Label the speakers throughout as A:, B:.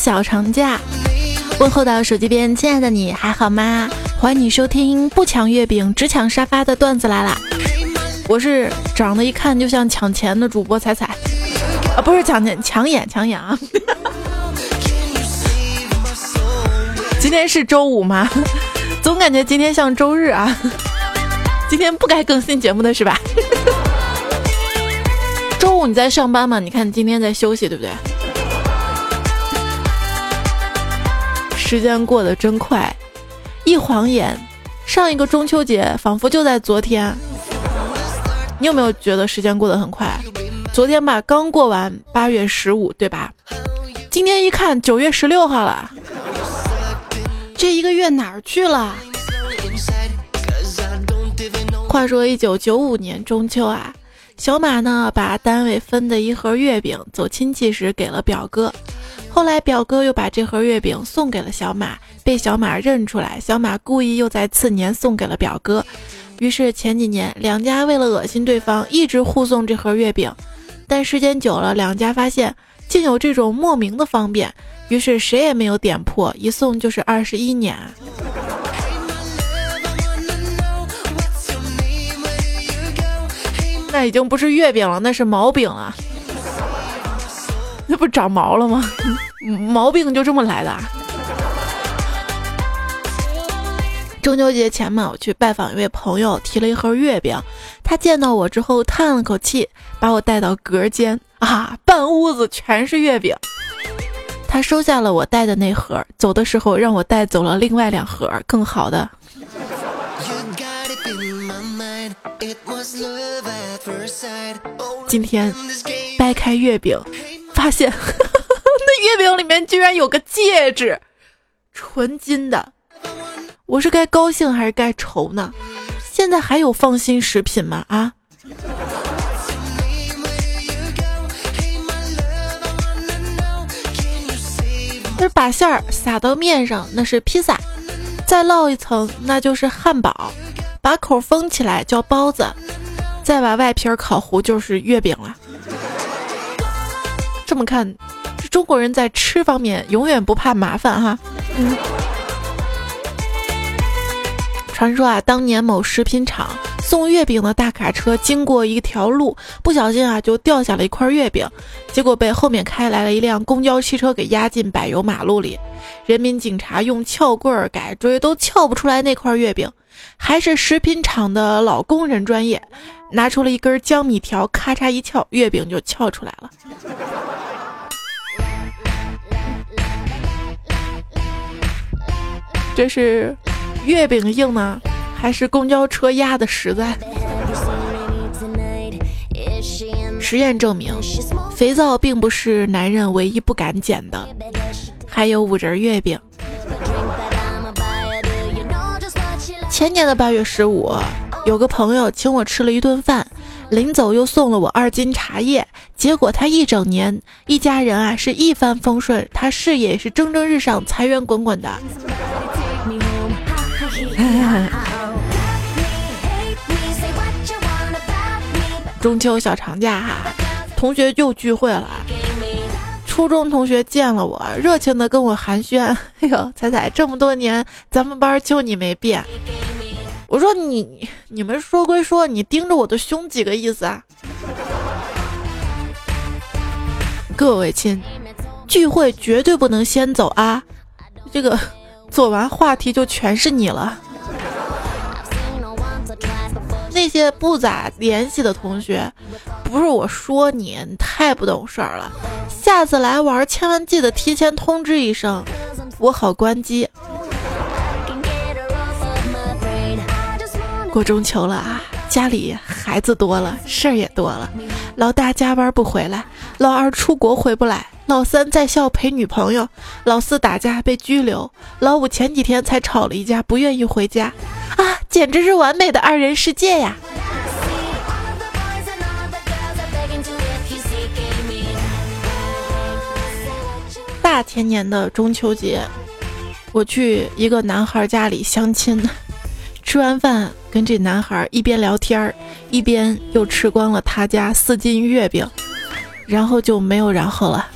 A: 小长假，问候到手机边，亲爱的你还好吗？欢迎你收听不抢月饼只抢沙发的段子来啦！我是长得一看就像抢钱的主播彩彩，啊，不是抢钱，抢眼抢眼啊！今天是周五吗？总感觉今天像周日啊！今天不该更新节目的是吧？周五你在上班吗？你看今天在休息，对不对？时间过得真快，一晃眼，上一个中秋节仿佛就在昨天。你有没有觉得时间过得很快？昨天吧，刚过完八月十五，对吧？今天一看，九月十六号了，这一个月哪儿去了？话说一九九五年中秋啊，小马呢把单位分的一盒月饼走亲戚时给了表哥。后来表哥又把这盒月饼送给了小马，被小马认出来，小马故意又在次年送给了表哥。于是前几年两家为了恶心对方，一直互送这盒月饼。但时间久了，两家发现竟有这种莫名的方便，于是谁也没有点破，一送就是二十一年。那已经不是月饼了，那是毛饼了。那不长毛了吗？毛病就这么来的。中秋节前嘛，我去拜访一位朋友，提了一盒月饼。他见到我之后叹了口气，把我带到隔间啊，半屋子全是月饼。他收下了我带的那盒，走的时候让我带走了另外两盒更好的。今天掰开月饼。发现 那月饼里面居然有个戒指，纯金的。我是该高兴还是该愁呢？现在还有放心食品吗？啊？就是把馅儿撒到面上，那是披萨；再烙一层，那就是汉堡；把口封起来叫包子；再把外皮烤糊，就是月饼了。这么看，这中国人在吃方面永远不怕麻烦哈。嗯。传说啊，当年某食品厂送月饼的大卡车经过一条路，不小心啊就掉下了一块月饼，结果被后面开来了一辆公交汽车给压进柏油马路里。人民警察用撬棍儿改锥都撬不出来那块月饼，还是食品厂的老工人专业，拿出了一根江米条，咔嚓一撬，月饼就撬出来了。这是月饼硬呢，还是公交车压的实在？实验证明，肥皂并不是男人唯一不敢捡的，还有五仁月饼。前年的八月十五，有个朋友请我吃了一顿饭。临走又送了我二斤茶叶，结果他一整年一家人啊是一帆风顺，他事业也是蒸蒸日上，财源滚滚的。中秋小长假哈，同学又聚会了，初中同学见了我，热情的跟我寒暄，哎呦，彩彩这么多年，咱们班就你没变。我说你你们说归说，你盯着我的胸几个意思啊？各位亲，聚会绝对不能先走啊！这个做完话题就全是你了。那些不咋联系的同学，不是我说你，你太不懂事儿了。下次来玩千万记得提前通知一声，我好关机。过中秋了啊，家里孩子多了，事儿也多了。老大加班不回来，老二出国回不来，老三在校陪女朋友，老四打架被拘留，老五前几天才吵了一架，不愿意回家。啊，简直是完美的二人世界呀！大前年的中秋节，我去一个男孩家里相亲。吃完饭，跟这男孩一边聊天儿，一边又吃光了他家四斤月饼，然后就没有然后了。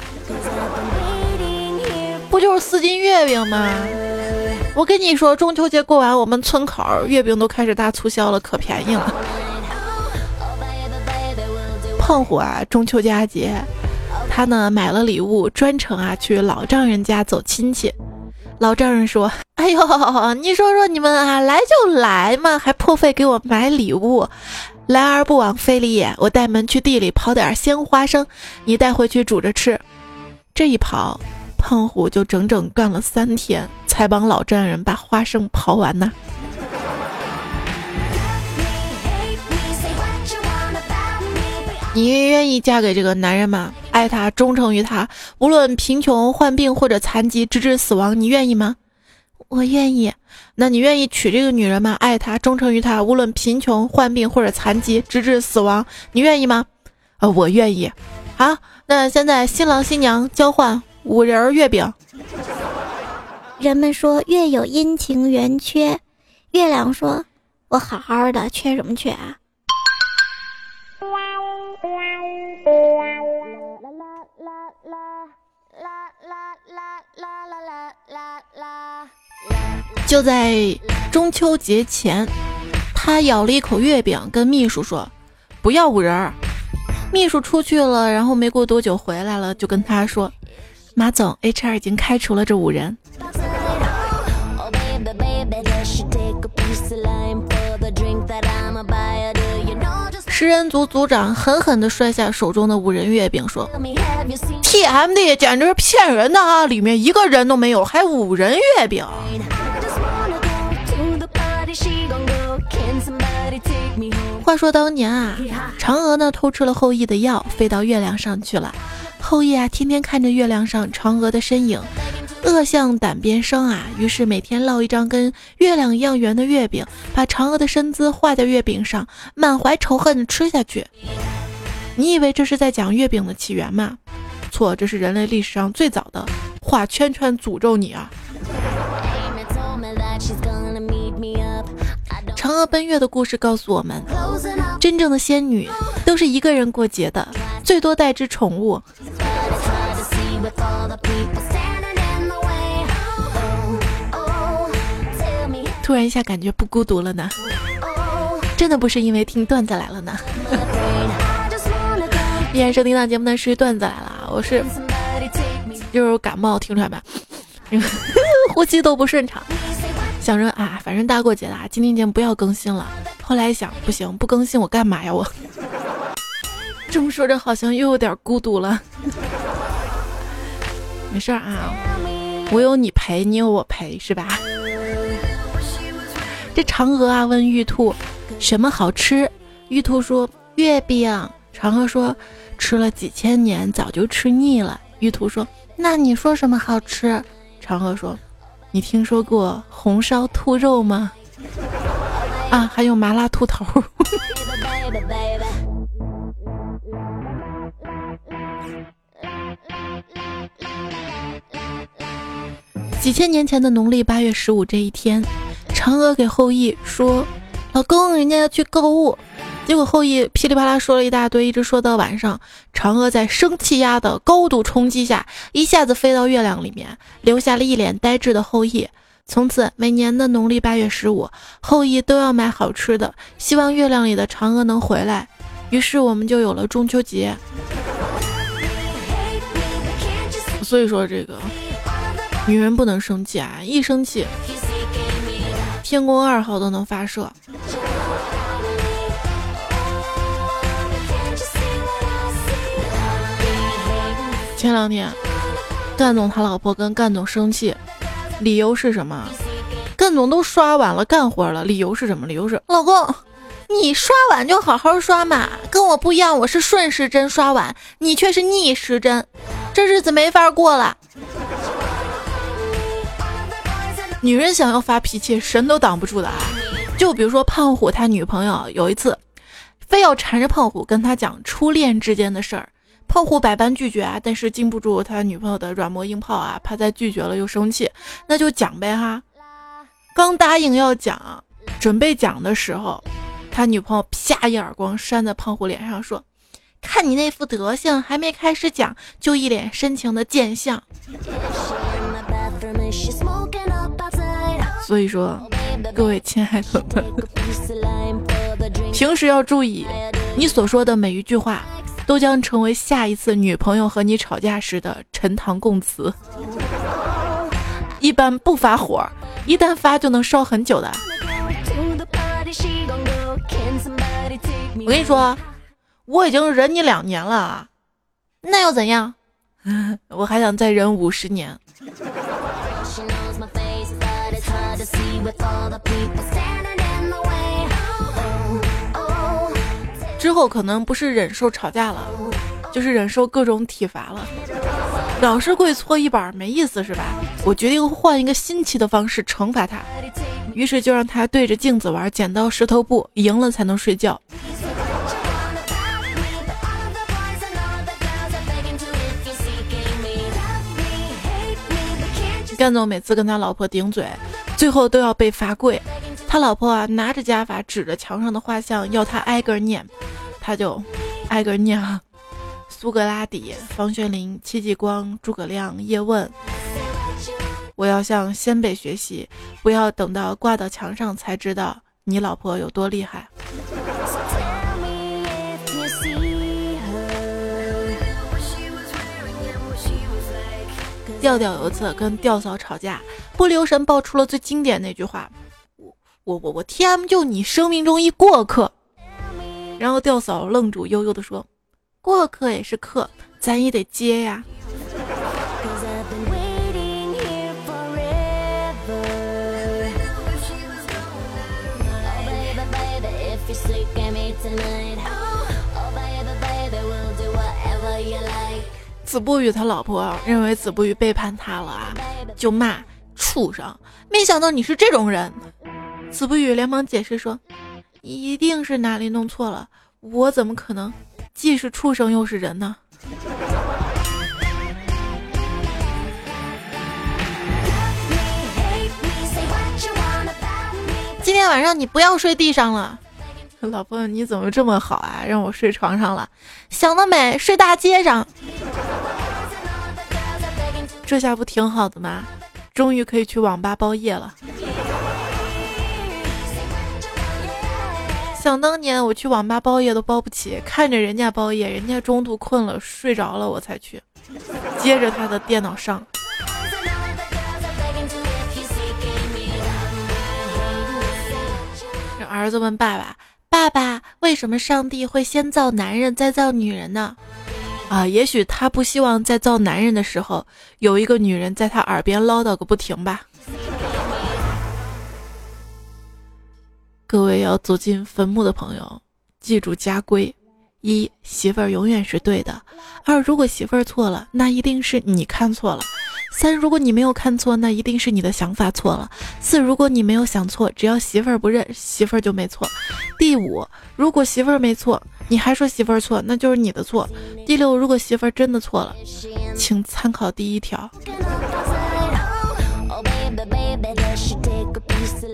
A: 不就是四斤月饼吗？我跟你说，中秋节过完，我们村口月饼都开始大促销了，可便宜了。胖虎啊，中秋佳节，他呢买了礼物，专程啊去老丈人家走亲戚。老丈人说：“哎呦，你说说你们啊，来就来嘛，还破费给我买礼物。来而不往非礼也。我带门去地里刨点鲜花生，你带回去煮着吃。这一刨，胖虎就整整干了三天，才帮老丈人把花生刨完呢。”你愿意嫁给这个男人吗？爱他，忠诚于他，无论贫穷、患病或者残疾，直至死亡，你愿意吗？我愿意。那你愿意娶这个女人吗？爱她，忠诚于她，无论贫穷、患病或者残疾，直至死亡，你愿意吗？呃，我愿意。好，那现在新郎新娘交换五仁月饼。
B: 人们说月有阴晴圆缺，月亮说：“我好好的，缺什么缺啊？”
A: 就在中秋节前，他咬了一口月饼，跟秘书说：“不要五仁儿。”秘书出去了，然后没过多久回来了，就跟他说：“马总，HR 已经开除了这五人。”食人族族长狠狠地摔下手中的五仁月饼，说：“TMD 简直是骗人的啊！里面一个人都没有，还五仁月饼。”话说当年啊，嫦娥呢偷吃了后羿的药，飞到月亮上去了。后羿啊，天天看着月亮上嫦娥的身影。恶向胆边生啊！于是每天烙一张跟月亮一样圆的月饼，把嫦娥的身姿画在月饼上，满怀仇恨吃下去。你以为这是在讲月饼的起源吗？错，这是人类历史上最早的画圈圈诅咒你啊！嫦娥奔月的故事告诉我们，真正的仙女都是一个人过节的，最多带只宠物。突然一下感觉不孤独了呢，真的不是因为听段子来了呢。依然收听到节目的是段子来了，我是就是感冒听出来吧，呼吸都不顺畅，想着啊，反正大过节的，今天节目不要更新了。后来想不行，不更新我干嘛呀？我这么说着好像又有点孤独了。没事啊，我有你陪，你有我陪，是吧？这嫦娥啊问玉兔，什么好吃？玉兔说月饼。嫦娥说吃了几千年，早就吃腻了。玉兔说那你说什么好吃？嫦娥说你听说过红烧兔肉吗？啊，还有麻辣兔头。几千年前的农历八月十五这一天。嫦娥给后羿说：“老公，人家要去购物。”结果后羿噼里啪啦说了一大堆，一直说到晚上。嫦娥在生气压的高度冲击下，一下子飞到月亮里面，留下了一脸呆滞的后羿。从此，每年的农历八月十五，后羿都要买好吃的，希望月亮里的嫦娥能回来。于是，我们就有了中秋节。所以说，这个女人不能生气啊，一生气。天宫二号都能发射。前两天，干总他老婆跟干总生气，理由是什么？干总都刷碗了，干活了，理由是什么？理由是老公，你刷碗就好好刷嘛，跟我不一样，我是顺时针刷碗，你却是逆时针，这日子没法过了。女人想要发脾气，神都挡不住的啊！就比如说胖虎他女朋友有一次，非要缠着胖虎跟他讲初恋之间的事儿，胖虎百般拒绝啊，但是禁不住他女朋友的软磨硬泡啊，怕再拒绝了又生气，那就讲呗哈。刚答应要讲，准备讲的时候，他女朋友啪一耳光扇在胖虎脸上，说：“看你那副德行，还没开始讲，就一脸深情的贱相。”所以说，各位亲爱的们，平时要注意，你所说的每一句话，都将成为下一次女朋友和你吵架时的陈塘供词。一般不发火，一旦发就能烧很久的。我跟你说，我已经忍你两年了，那又怎样？我还想再忍五十年。之后可能不是忍受吵架了，就是忍受各种体罚了。老是跪搓衣板没意思是吧？我决定换一个新奇的方式惩罚他，于是就让他对着镜子玩剪刀石头布，赢了才能睡觉。干总每次跟他老婆顶嘴，最后都要被罚跪。他老婆啊，拿着家法指着墙上的画像，要他挨个念，他就挨个念。苏格拉底、房玄龄、戚继光、诸葛亮、叶问。我要向先辈学习，不要等到挂到墙上才知道你老婆有多厉害。调调有一次跟调嫂吵架，不留神爆出了最经典那句话：“我我我我 T M 就你生命中一过客。”然后调嫂愣住，悠悠的说：“过客也是客，咱也得接呀。”子不语他老婆认为子不语背叛他了啊，就骂畜生。没想到你是这种人。子不语连忙解释说：“一定是哪里弄错了，我怎么可能既是畜生又是人呢？”今天晚上你不要睡地上了，老婆你怎么这么好啊？让我睡床上了，想得美，睡大街上。这下不挺好的吗？终于可以去网吧包夜了。想当年我去网吧包夜都包不起，看着人家包夜，人家中途困了睡着了我才去，接着他的电脑上。儿子问爸爸：“爸爸，为什么上帝会先造男人再造女人呢？”啊，也许他不希望在造男人的时候有一个女人在他耳边唠叨个不停吧。各位要走进坟墓的朋友，记住家规：一，媳妇儿永远是对的；二，如果媳妇儿错了，那一定是你看错了；三，如果你没有看错，那一定是你的想法错了；四，如果你没有想错，只要媳妇儿不认，媳妇儿就没错；第五，如果媳妇儿没错。你还说媳妇儿错，那就是你的错。第六，如果媳妇儿真的错了，请参考第一条。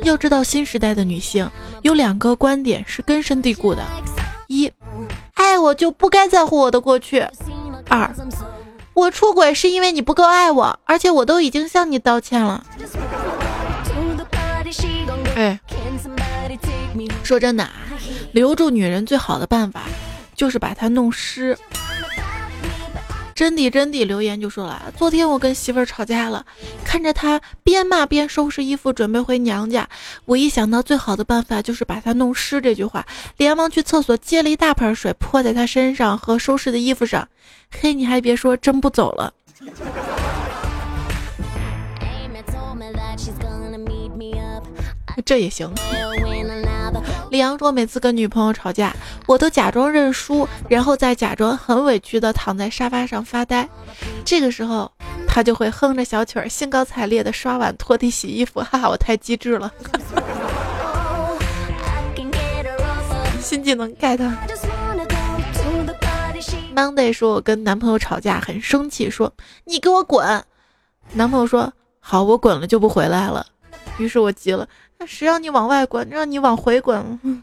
A: 要知道，新时代的女性有两个观点是根深蒂固的：一，爱我就不该在乎我的过去；二，我出轨是因为你不够爱我，而且我都已经向你道歉了。哎，说真的啊。留住女人最好的办法，就是把她弄湿。真谛真谛留言就说了，昨天我跟媳妇儿吵架了，看着她边骂边收拾衣服准备回娘家，我一想到最好的办法就是把她弄湿这句话，连忙去厕所接了一大盆水泼在她身上和收拾的衣服上。嘿，你还别说，真不走了。这也行。李阳说：“每次跟女朋友吵架，我都假装认输，然后再假装很委屈的躺在沙发上发呆。这个时候，他就会哼着小曲儿，兴高采烈的刷碗、拖地、洗衣服。哈哈，我太机智了！新技能 get。Monday 说：我跟男朋友吵架，很生气，说你给我滚。男朋友说：好，我滚了就不回来了。于是我急了。”谁让你往外滚，让你往回滚。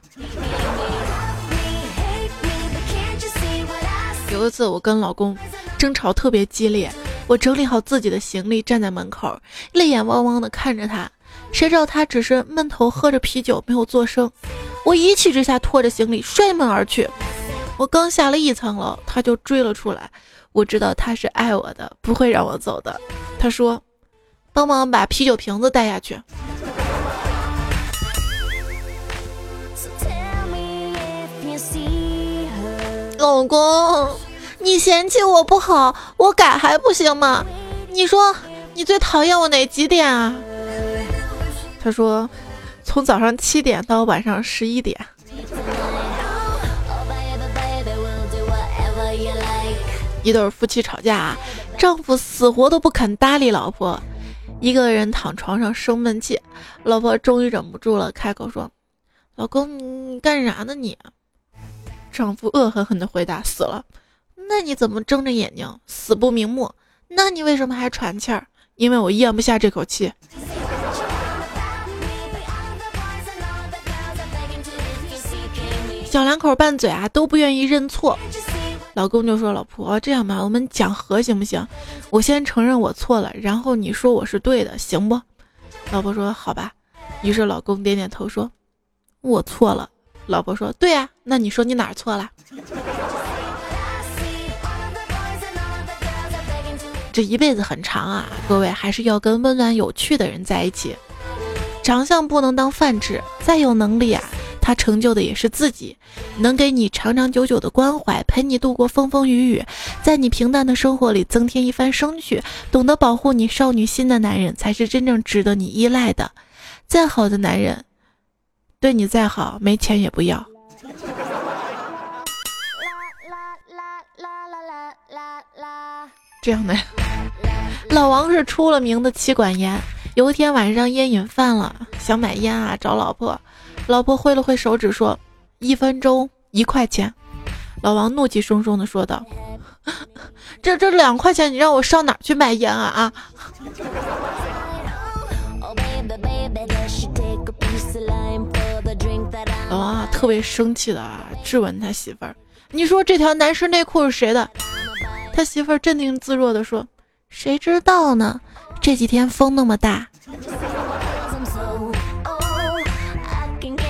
A: 有一次我跟老公争吵特别激烈，我整理好自己的行李，站在门口，泪眼汪汪的看着他。谁知道他只是闷头喝着啤酒，没有作声。我一气之下拖着行李摔门而去。我刚下了一层楼，他就追了出来。我知道他是爱我的，不会让我走的。他说：“帮忙把啤酒瓶子带下去。”老公，你嫌弃我不好，我改还不行吗？你说你最讨厌我哪几点啊？他说，从早上七点到晚上十一点。一对夫妻吵架，丈夫死活都不肯搭理老婆，一个人躺床上生闷气，老婆终于忍不住了，开口说：“老公，你干啥呢你？”丈夫恶狠狠地回答：“死了。”那你怎么睁着眼睛？死不瞑目？那你为什么还喘气儿？因为我咽不下这口气。小两口拌嘴啊，都不愿意认错。老公就说：“老婆，这样吧，我们讲和行不行？我先承认我错了，然后你说我是对的，行不？”老婆说：“好吧。”于是老公点点头说：“我错了。”老婆说：“对呀，那你说你哪儿错了？” 这一辈子很长啊，各位还是要跟温暖有趣的人在一起。长相不能当饭吃，再有能力啊，他成就的也是自己。能给你长长久久的关怀，陪你度过风风雨雨，在你平淡的生活里增添一番生趣，懂得保护你少女心的男人，才是真正值得你依赖的。再好的男人。对你再好，没钱也不要。这样的老王是出了名的妻管严。有一天晚上烟瘾犯了，想买烟啊，找老婆。老婆挥了挥手指说：“一分钟一块钱。”老王怒气冲冲的说道：“ 这这两块钱，你让我上哪去买烟啊啊！”特别生气的啊，质问他媳妇儿：“你说这条男士内裤是谁的？”他媳妇儿镇定自若的说：“谁知道呢？这几天风那么大，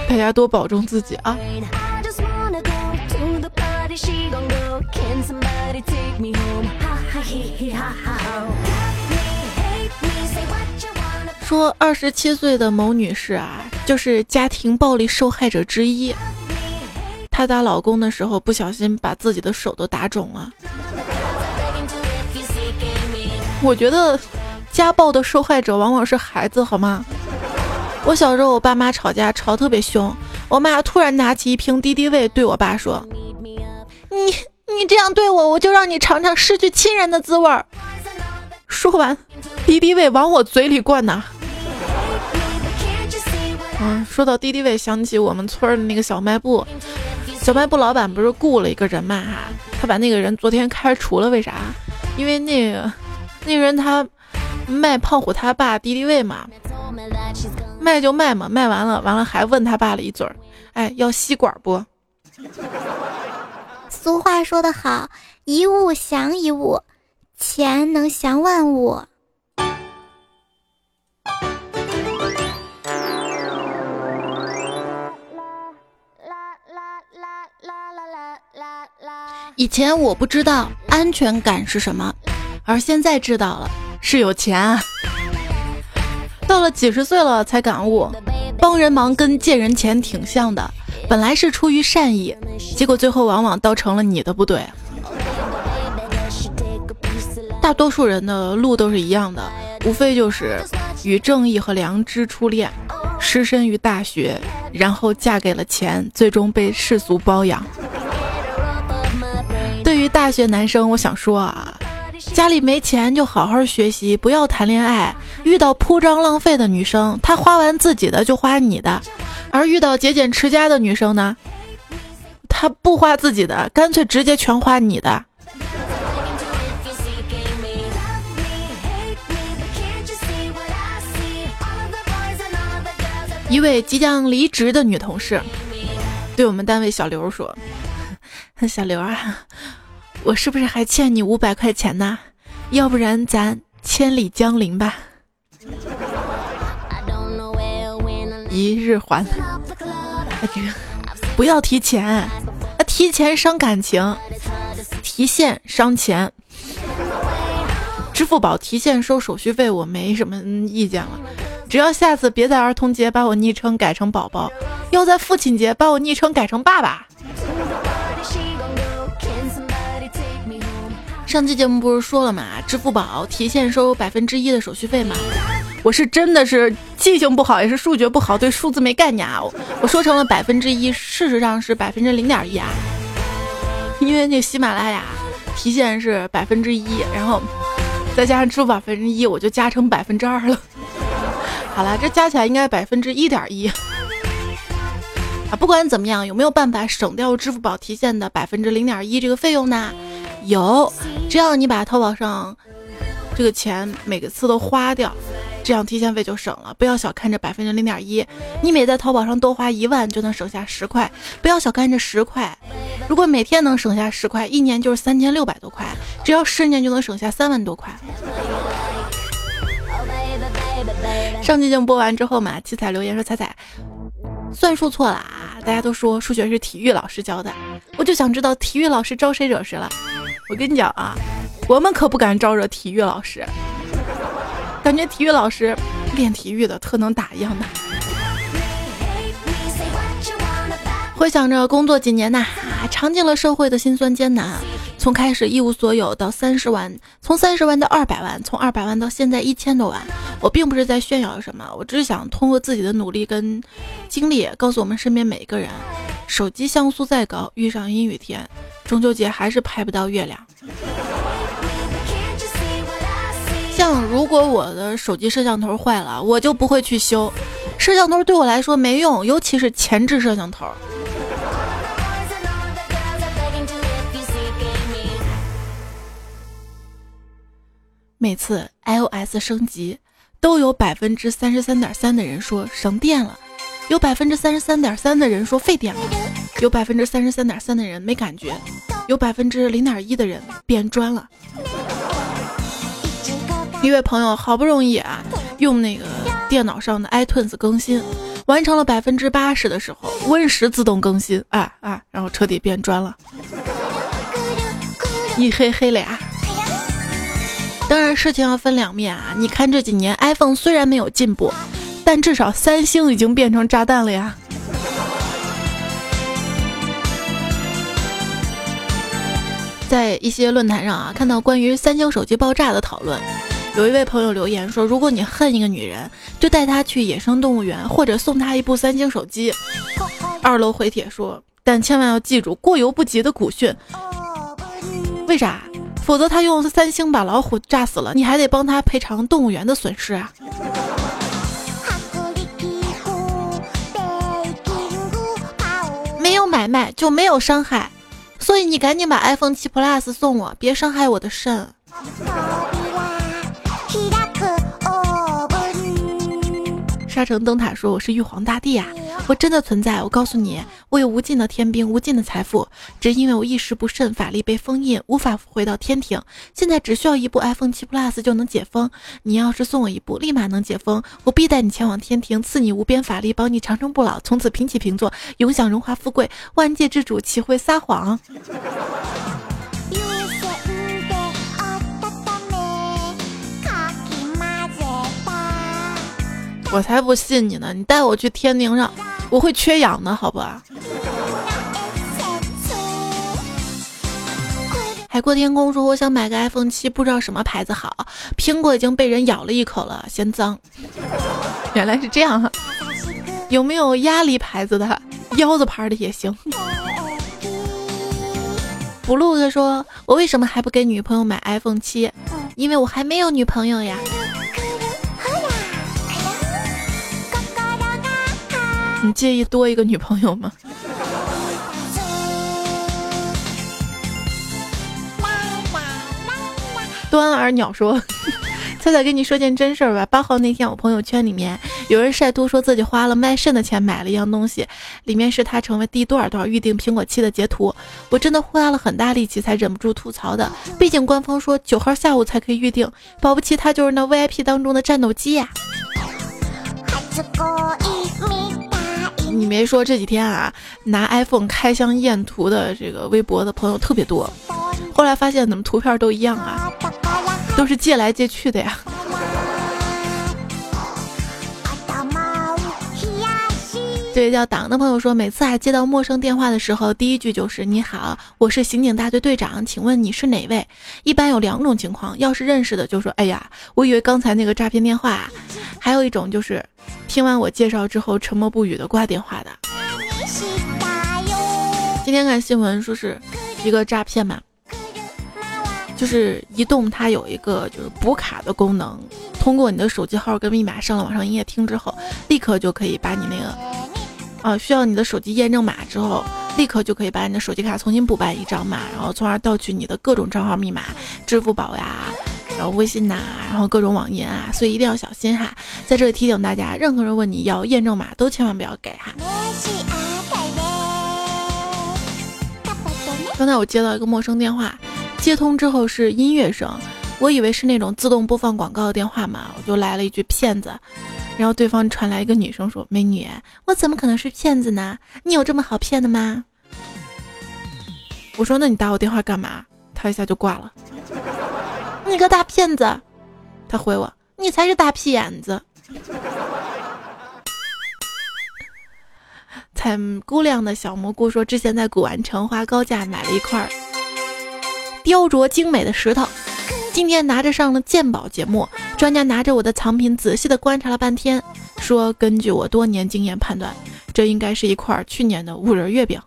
A: 大家多保重自己啊。”说二十七岁的某女士啊，就是家庭暴力受害者之一。她打老公的时候，不小心把自己的手都打肿了。我觉得家暴的受害者往往是孩子，好吗？我小时候，我爸妈吵架吵特别凶，我妈突然拿起一瓶敌敌畏对我爸说：“你你这样对我，我就让你尝尝失去亲人的滋味儿。”说完，敌敌畏往我嘴里灌呐。嗯，说到敌敌畏，想起我们村的那个小卖部，小卖部老板不是雇了一个人嘛哈，他把那个人昨天开除了，为啥？因为那个那个人他卖胖虎他爸敌敌畏嘛，卖就卖嘛，卖完了完了还问他爸了一嘴儿，哎，要吸管不？
B: 俗话说得好，一物降一物，钱能降万物。
A: 以前我不知道安全感是什么，而现在知道了是有钱。到了几十岁了才感悟，帮人忙跟借人钱挺像的，本来是出于善意，结果最后往往倒成了你的不对。大多数人的路都是一样的，无非就是与正义和良知初恋，失身于大学，然后嫁给了钱，最终被世俗包养。大学男生，我想说啊，家里没钱就好好学习，不要谈恋爱。遇到铺张浪费的女生，她花完自己的就花你的；而遇到节俭持家的女生呢，她不花自己的，干脆直接全花你的。一位即将离职的女同事，对我们单位小刘说：“ 小刘啊。”我是不是还欠你五百块钱呢？要不然咱千里江陵吧。一日还，不要提钱，啊提钱伤感情，提现伤钱。支付宝提现收手续费，我没什么意见了，只要下次别在儿童节把我昵称改成宝宝，要在父亲节把我昵称改成爸爸。上期节目不是说了嘛，支付宝提现收百分之一的手续费嘛？我是真的是记性不好，也是数学不好，对数字没概念啊！我说成了百分之一，事实上是百分之零点一啊，因为那喜马拉雅提现是百分之一，然后。再加上支付宝百分之一，我就加成百分之二了。好了，这加起来应该百分之一点一。啊，不管怎么样，有没有办法省掉支付宝提现的百分之零点一这个费用呢？有，只要你把淘宝上这个钱每个次都花掉。这样提现费就省了，不要小看这百分之零点一，你每在淘宝上多花一万就能省下十块，不要小看这十块，如果每天能省下十块，一年就是三千六百多块，只要十年就能省下三万多块。上期节目播完之后嘛，七彩留言说彩彩算术错了啊，大家都说数学是体育老师教的，我就想知道体育老师招谁惹谁了？我跟你讲啊，我们可不敢招惹体育老师。感觉体育老师练体育的特能打一样的。回想着工作几年呐，尝尽了社会的辛酸艰难，从开始一无所有到三十万，从三十万到二百万，从二百万到现在一千多万。我并不是在炫耀什么，我只是想通过自己的努力跟经历，告诉我们身边每一个人：手机像素再高，遇上阴雨天，中秋节还是拍不到月亮。像如果我的手机摄像头坏了，我就不会去修。摄像头对我来说没用，尤其是前置摄像头。每次 iOS 升级，都有百分之三十三点三的人说省电了，有百分之三十三点三的人说费电了，有百分之三十三点三的人没感觉，有百分之零点一的人变砖了。一位朋友好不容易啊，用那个电脑上的 iTunes 更新，完成了百分之八十的时候，Win 十自动更新，啊啊，然后彻底变砖了，一黑黑了呀。当然，事情要分两面啊。你看这几年 iPhone 虽然没有进步，但至少三星已经变成炸弹了呀。在一些论坛上啊，看到关于三星手机爆炸的讨论。有一位朋友留言说：“如果你恨一个女人，就带她去野生动物园，或者送她一部三星手机。”二楼回帖说：“但千万要记住过犹不及的古训。为啥？否则他用三星把老虎炸死了，你还得帮他赔偿动物园的损失啊！没有买卖就没有伤害，所以你赶紧把 iPhone 七 Plus 送我，别伤害我的肾。”沙城灯塔说：“我是玉皇大帝啊，我真的存在。我告诉你，我有无尽的天兵，无尽的财富，只因为我一时不慎，法力被封印，无法回到天庭。现在只需要一部 iPhone 七 Plus 就能解封。你要是送我一部，立马能解封，我必带你前往天庭，赐你无边法力，保你长生不老，从此平起平坐，永享荣华富贵。万界之主岂会撒谎？”我才不信你呢！你带我去天庭上，我会缺氧的，好不？海阔天空说：“我想买个 iPhone 七，不知道什么牌子好。苹果已经被人咬了一口了，嫌脏。原来是这样，有没有鸭梨牌子的、腰子牌的也行。”不录的说：“我为什么还不给女朋友买 iPhone 七？因为我还没有女朋友呀。”你介意多一个女朋友吗？端儿鸟说：“ 彩彩跟你说件真事儿吧。八号那天，我朋友圈里面有人晒图，说自己花了卖肾的钱买了一样东西，里面是他成为第多少多少预定苹果七的截图。我真的花了很大力气才忍不住吐槽的，毕竟官方说九号下午才可以预定，保不齐他就是那 VIP 当中的战斗机呀。你没说这几天啊，拿 iPhone 开箱验图的这个微博的朋友特别多，后来发现怎么图片都一样啊，都是借来借去的呀。这位叫党的朋友说，每次啊接到陌生电话的时候，第一句就是“你好，我是刑警大队队长，请问你是哪位？”一般有两种情况，要是认识的就说“哎呀，我以为刚才那个诈骗电话”，还有一种就是听完我介绍之后沉默不语的挂电话的。今天看新闻说是一个诈骗嘛，就是移动它有一个就是补卡的功能，通过你的手机号跟密码上了网上营业厅之后，立刻就可以把你那个。啊，需要你的手机验证码之后，立刻就可以把你的手机卡重新补办一张嘛，然后从而盗取你的各种账号密码、支付宝呀，然后微信呐，然后各种网银啊，所以一定要小心哈。在这里提醒大家，任何人问你要验证码，都千万不要给哈。刚才我接到一个陌生电话，接通之后是音乐声，我以为是那种自动播放广告的电话嘛，我就来了一句骗子。然后对方传来一个女生说：“美女，我怎么可能是骗子呢？你有这么好骗的吗？”我说：“那你打我电话干嘛？”他一下就挂了。你个大骗子！他回我：“你才是大屁眼子。”采姑娘的小蘑菇说：“之前在古玩城花高价买了一块雕琢精美的石头。”今天拿着上了鉴宝节目，专家拿着我的藏品仔细的观察了半天，说根据我多年经验判断，这应该是一块去年的五仁月饼。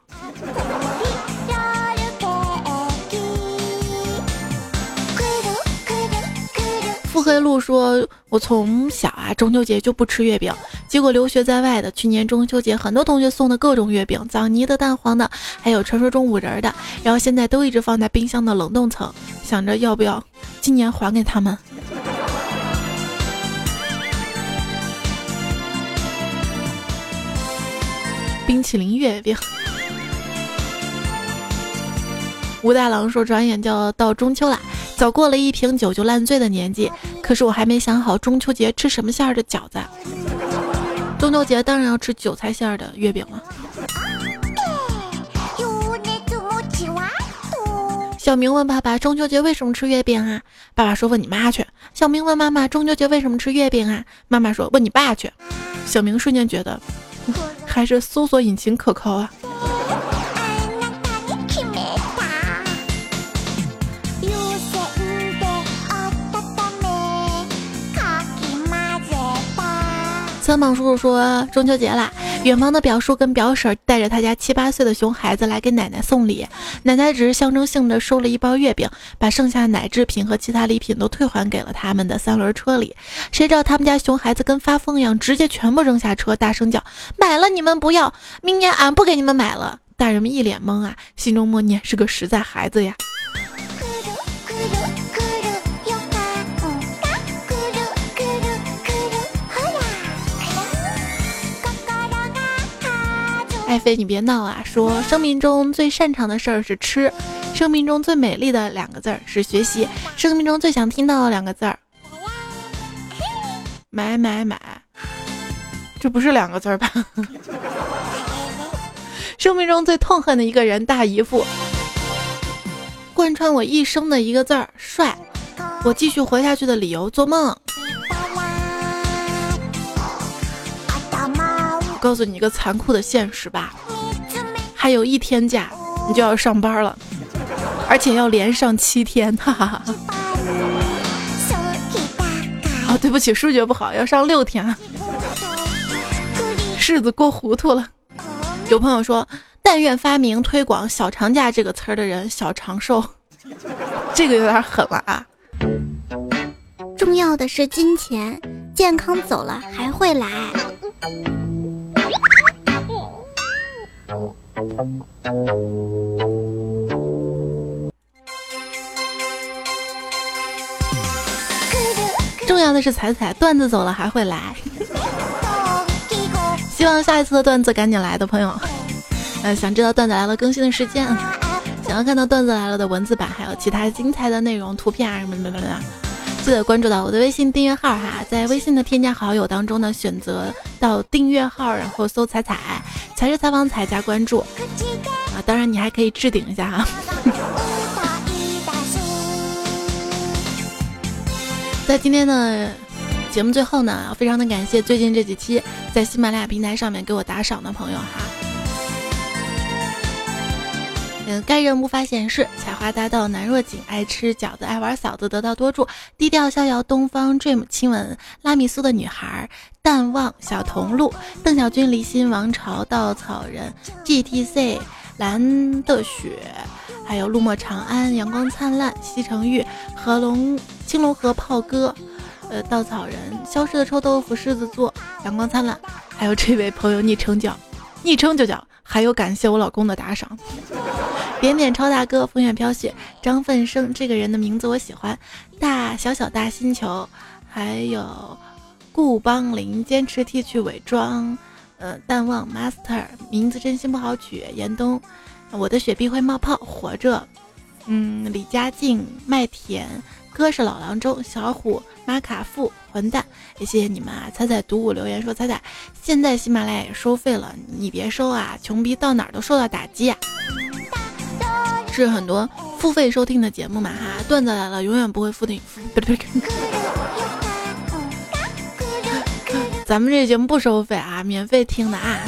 A: 腹黑路说：“我从小啊中秋节就不吃月饼，结果留学在外的去年中秋节，很多同学送的各种月饼，枣泥的、蛋黄的，还有传说中五仁的，然后现在都一直放在冰箱的冷冻层，想着要不要今年还给他们。”冰淇淋月饼。吴大郎说：“转眼就要到中秋了。”早过了一瓶酒就烂醉的年纪，可是我还没想好中秋节吃什么馅儿的饺子。中秋节当然要吃韭菜馅儿的月饼了。小明问爸爸：“中秋节为什么吃月饼啊？”爸爸说：“问你妈去。”小明问妈妈：“中秋节为什么吃月饼啊？”妈妈说：“问你爸去。”小明瞬间觉得，还是搜索引擎可靠啊。三胖叔叔说：“中秋节啦，远方的表叔跟表婶带着他家七八岁的熊孩子来给奶奶送礼。奶奶只是象征性的收了一包月饼，把剩下奶制品和其他礼品都退还给了他们的三轮车里。谁知道他们家熊孩子跟发疯一样，直接全部扔下车，大声叫：买了你们不要，明年俺不给你们买了。大人们一脸懵啊，心中默念：是个实在孩子呀。”爱妃，你别闹啊！说生命中最擅长的事儿是吃，生命中最美丽的两个字儿是学习，生命中最想听到的两个字儿，买买买，这不是两个字儿吧？生命中最痛恨的一个人，大姨夫，贯穿我一生的一个字儿，帅。我继续活下去的理由，做梦。告诉你一个残酷的现实吧，还有一天假，你就要上班了，而且要连上七天，哈哈哈。哦，对不起，数学不好，要上六天，柿子过糊涂了。有朋友说，但愿发明推广“小长假”这个词儿的人小长寿，这个有点狠了啊。
B: 重要的是金钱，健康走了还会来。
A: 重要的是彩彩段子走了还会来，希望下一次的段子赶紧来的朋友，呃，想知道段子来了更新的时间，想要看到段子来了的文字版，还有其他精彩的内容、图片啊什么什么的，记得关注到我的微信订阅号哈，在微信的添加好友当中呢，选择到订阅号，然后搜彩彩，才是采访彩加关注啊，当然你还可以置顶一下哈。在今天的节目最后呢，非常的感谢最近这几期在喜马拉雅平台上面给我打赏的朋友哈。该人无法显示，采花大道南若锦，爱吃饺子爱玩嫂子得道多助，低调逍遥东方 dream 亲吻拉米苏的女孩，淡忘小桐路，邓小军离心王朝稻草人 GTC 蓝的雪。还有路墨长安、阳光灿烂、西城玉、和龙、青龙河炮哥，呃，稻草人、消失的臭豆腐、狮子座、阳光灿烂，还有这位朋友昵称叫，昵称就叫，还有感谢我老公的打赏，点点超大哥、风雪飘雪、张奋生这个人的名字我喜欢，大小小大星球，还有顾邦林坚持剃去伪装，呃，淡忘 master 名字真心不好取，严冬。我的雪碧会冒泡，活着。嗯，李佳静、麦田哥是老郎中，小虎、马卡富、混蛋，也谢谢你们啊！彩彩读我留言说：彩彩，现在喜马拉雅也收费了，你别收啊！穷逼到哪儿都受到打击啊！是很多付费收听的节目嘛哈，段子来了永远不会付听，不对，咱们这节目不收费啊，免费听的啊。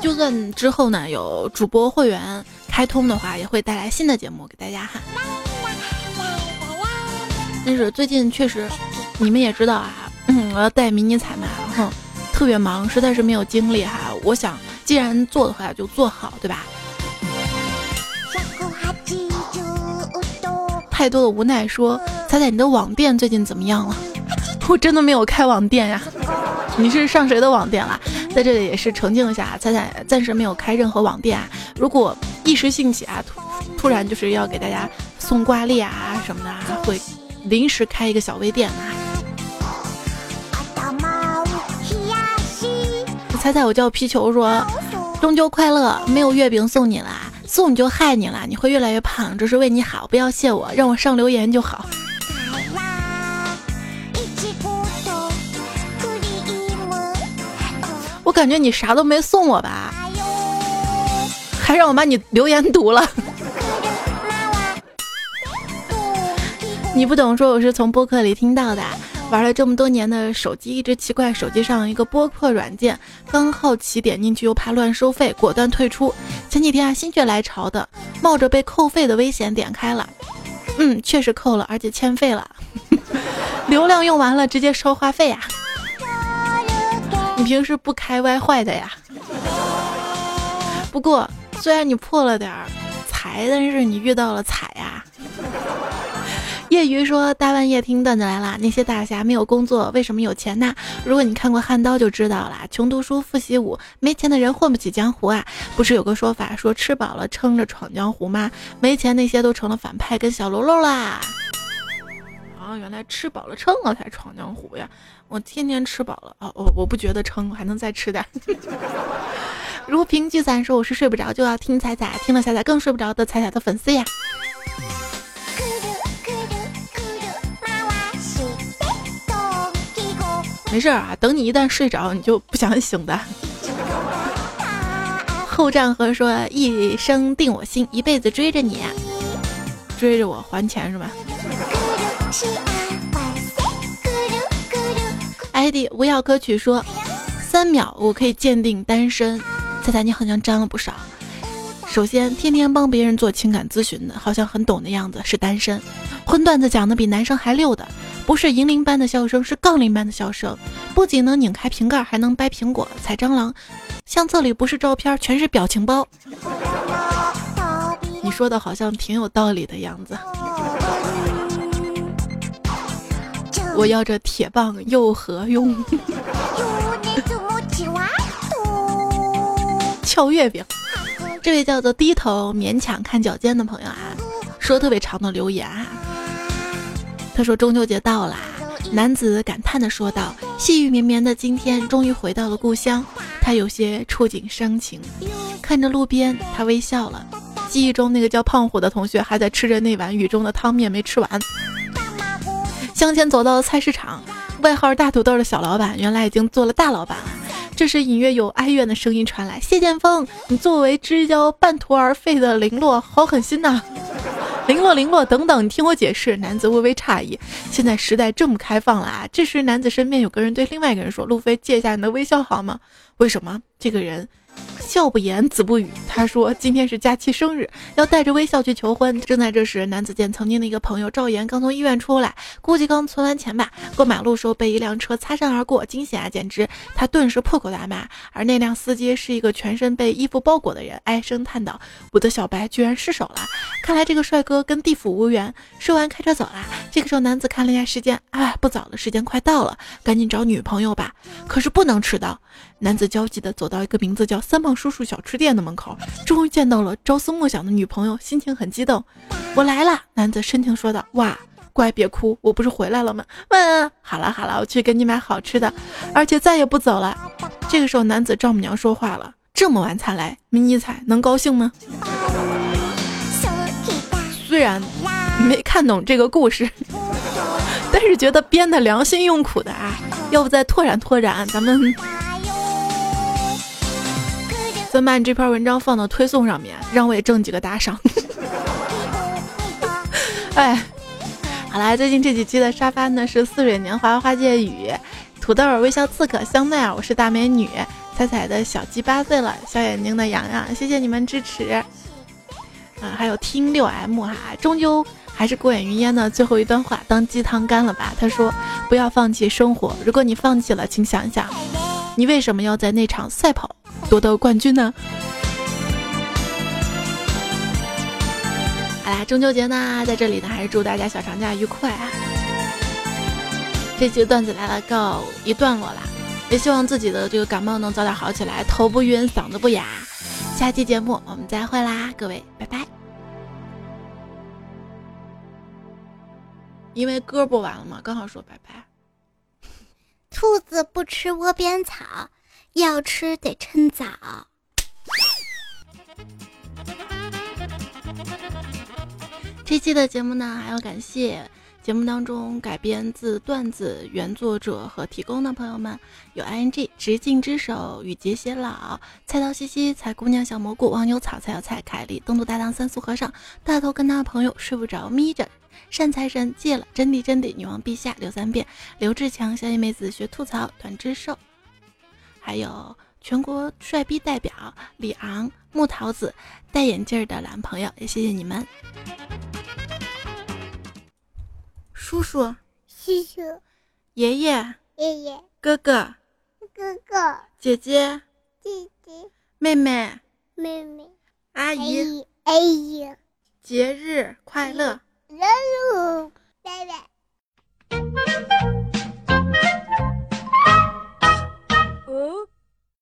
A: 就算之后呢有主播会员开通的话，也会带来新的节目给大家哈。但是最近确实，你们也知道啊，我要带迷你彩然后特别忙，实在是没有精力哈。我想既然做的话就做好，对吧？太多的无奈说，彩彩你的网店最近怎么样了？我真的没有开网店呀。你是上谁的网店了？在这里也是澄清一下，彩彩暂时没有开任何网店啊。如果一时兴起啊，突突然就是要给大家送挂历啊什么的啊，会临时开一个小微店啊。彩彩，我叫皮球说，中秋快乐，没有月饼送你啦，送你就害你了，你会越来越胖，这是为你好，不要谢我，让我上留言就好。感觉你啥都没送我吧，还让我把你留言读了。你不懂，说我是从播客里听到的。玩了这么多年的手机，一直奇怪手机上一个播客软件，刚好奇点进去又怕乱收费，果断退出。前几天啊，心血来潮的，冒着被扣费的危险点开了，嗯，确实扣了，而且欠费了，流量用完了，直接收话费啊。你平时不开歪坏的呀？不过虽然你破了点儿财，但是你遇到了彩呀。业余说大半夜听段子来了，那些大侠没有工作，为什么有钱呢？如果你看过《汉刀》就知道了，穷读书，富习武，没钱的人混不起江湖啊。不是有个说法说吃饱了撑着闯江湖吗？没钱那些都成了反派跟小喽啰啦。原来吃饱了撑了才闯江湖呀！我天天吃饱了哦，我我不觉得撑，还能再吃点。如萍聚散说我是睡不着就要听彩彩，听了彩彩更睡不着的彩彩的粉丝呀。没事啊，等你一旦睡着，你就不想醒的。后战和说一生定我心，一辈子追着你，追着我还钱是吧？ID 无药可取说，三秒我可以鉴定单身。猜猜你好像沾了不少。首先，天天帮别人做情感咨询的，好像很懂的样子，是单身。荤段子讲的比男生还溜的，不是银铃般的笑声，是杠铃般的笑声。不仅能拧开瓶盖，还能掰苹果、踩蟑螂。相册里不是照片，全是表情包。你说的好像挺有道理的样子。我要这铁棒又何用？敲月饼。这位叫做低头勉强看脚尖的朋友啊，说特别长的留言啊。他说中秋节到啦，男子感叹的说道：“细雨绵绵的今天，终于回到了故乡。”他有些触景伤情，看着路边，他微笑了。记忆中那个叫胖虎的同学还在吃着那碗雨中的汤面没吃完。向前走到了菜市场，外号大土豆的小老板原来已经做了大老板了。这时隐约有哀怨的声音传来：“谢剑锋，你作为知交半途而废的零落，好狠心呐！” 零落零落，等等，你听我解释。男子微微诧异，现在时代这么开放了啊！这时男子身边有个人对另外一个人说：“路飞，借一下你的微笑好吗？”为什么？这个人。笑不言，子不语。他说今天是佳期生日，要带着微笑去求婚。正在这时，男子见曾经的一个朋友赵岩刚从医院出来，估计刚存完钱吧，过马路时候被一辆车擦身而过，惊险啊，简直！他顿时破口大骂。而那辆司机是一个全身被衣服包裹的人，唉声叹道：“我的小白居然失手了，看来这个帅哥跟地府无缘。”说完开车走了。这个时候，男子看了一下时间，啊，不早了，时间快到了，赶紧找女朋友吧。可是不能迟到。男子焦急地走到一个名字叫三胖叔叔小吃店的门口，终于见到了朝思暮想的女朋友，心情很激动。我来了，男子深情说道。哇，乖，别哭，我不是回来了吗？嗯，好了好了，我去给你买好吃的，而且再也不走了。这个时候，男子丈母娘说话了：这么晚才来，迷你彩能高兴吗？虽然没看懂这个故事，但是觉得编的良心用苦的啊，要不再拓展拓展，咱们。再把你这篇文章放到推送上面，让我也挣几个打赏。哎，好啦，最近这几期的沙发呢是似水年华、花借雨、土豆、微笑刺客、香奈儿，我是大美女，彩彩的小鸡八岁了，小眼睛的洋洋，谢谢你们支持。啊，还有听六 M 哈，终究还是过眼云烟的最后一段话，当鸡汤干了吧。他说：“不要放弃生活，如果你放弃了，请想想，你为什么要在那场赛跑？”夺得冠军呢？好啦，中秋节呢，在这里呢，还是祝大家小长假愉快啊。这期段子来了，告一段落啦，也希望自己的这个感冒能早点好起来，头不晕，嗓子不哑。下期节目我们再会啦，各位，拜拜。因为歌播完了嘛，刚好说拜拜。
B: 兔子不吃窝边草。要吃得趁早。
A: 这期的节目呢，还要感谢节目当中改编自段子原作者和提供的朋友们，有 i n g 直径之手、雨杰偕老、菜刀西西、彩姑娘、小蘑菇、黄牛草、菜小菜、凯莉、东渡大唐三俗和尚、大头跟他的朋友睡不着眯着、善财神戒了、真谛真谛、女王陛下刘三遍、刘志强、小野妹子学吐槽、团之兽。还有全国帅逼代表李昂、木桃子、戴眼镜的男朋友，也谢谢你们。叔叔，
B: 叔叔，
A: 爷爷，
B: 爷爷，
A: 哥哥，
B: 哥哥，
A: 姐姐，
B: 姐姐，
A: 妹妹，
B: 妹妹，
A: 阿姨，
B: 阿姨，
A: 节日快乐。
B: Hello?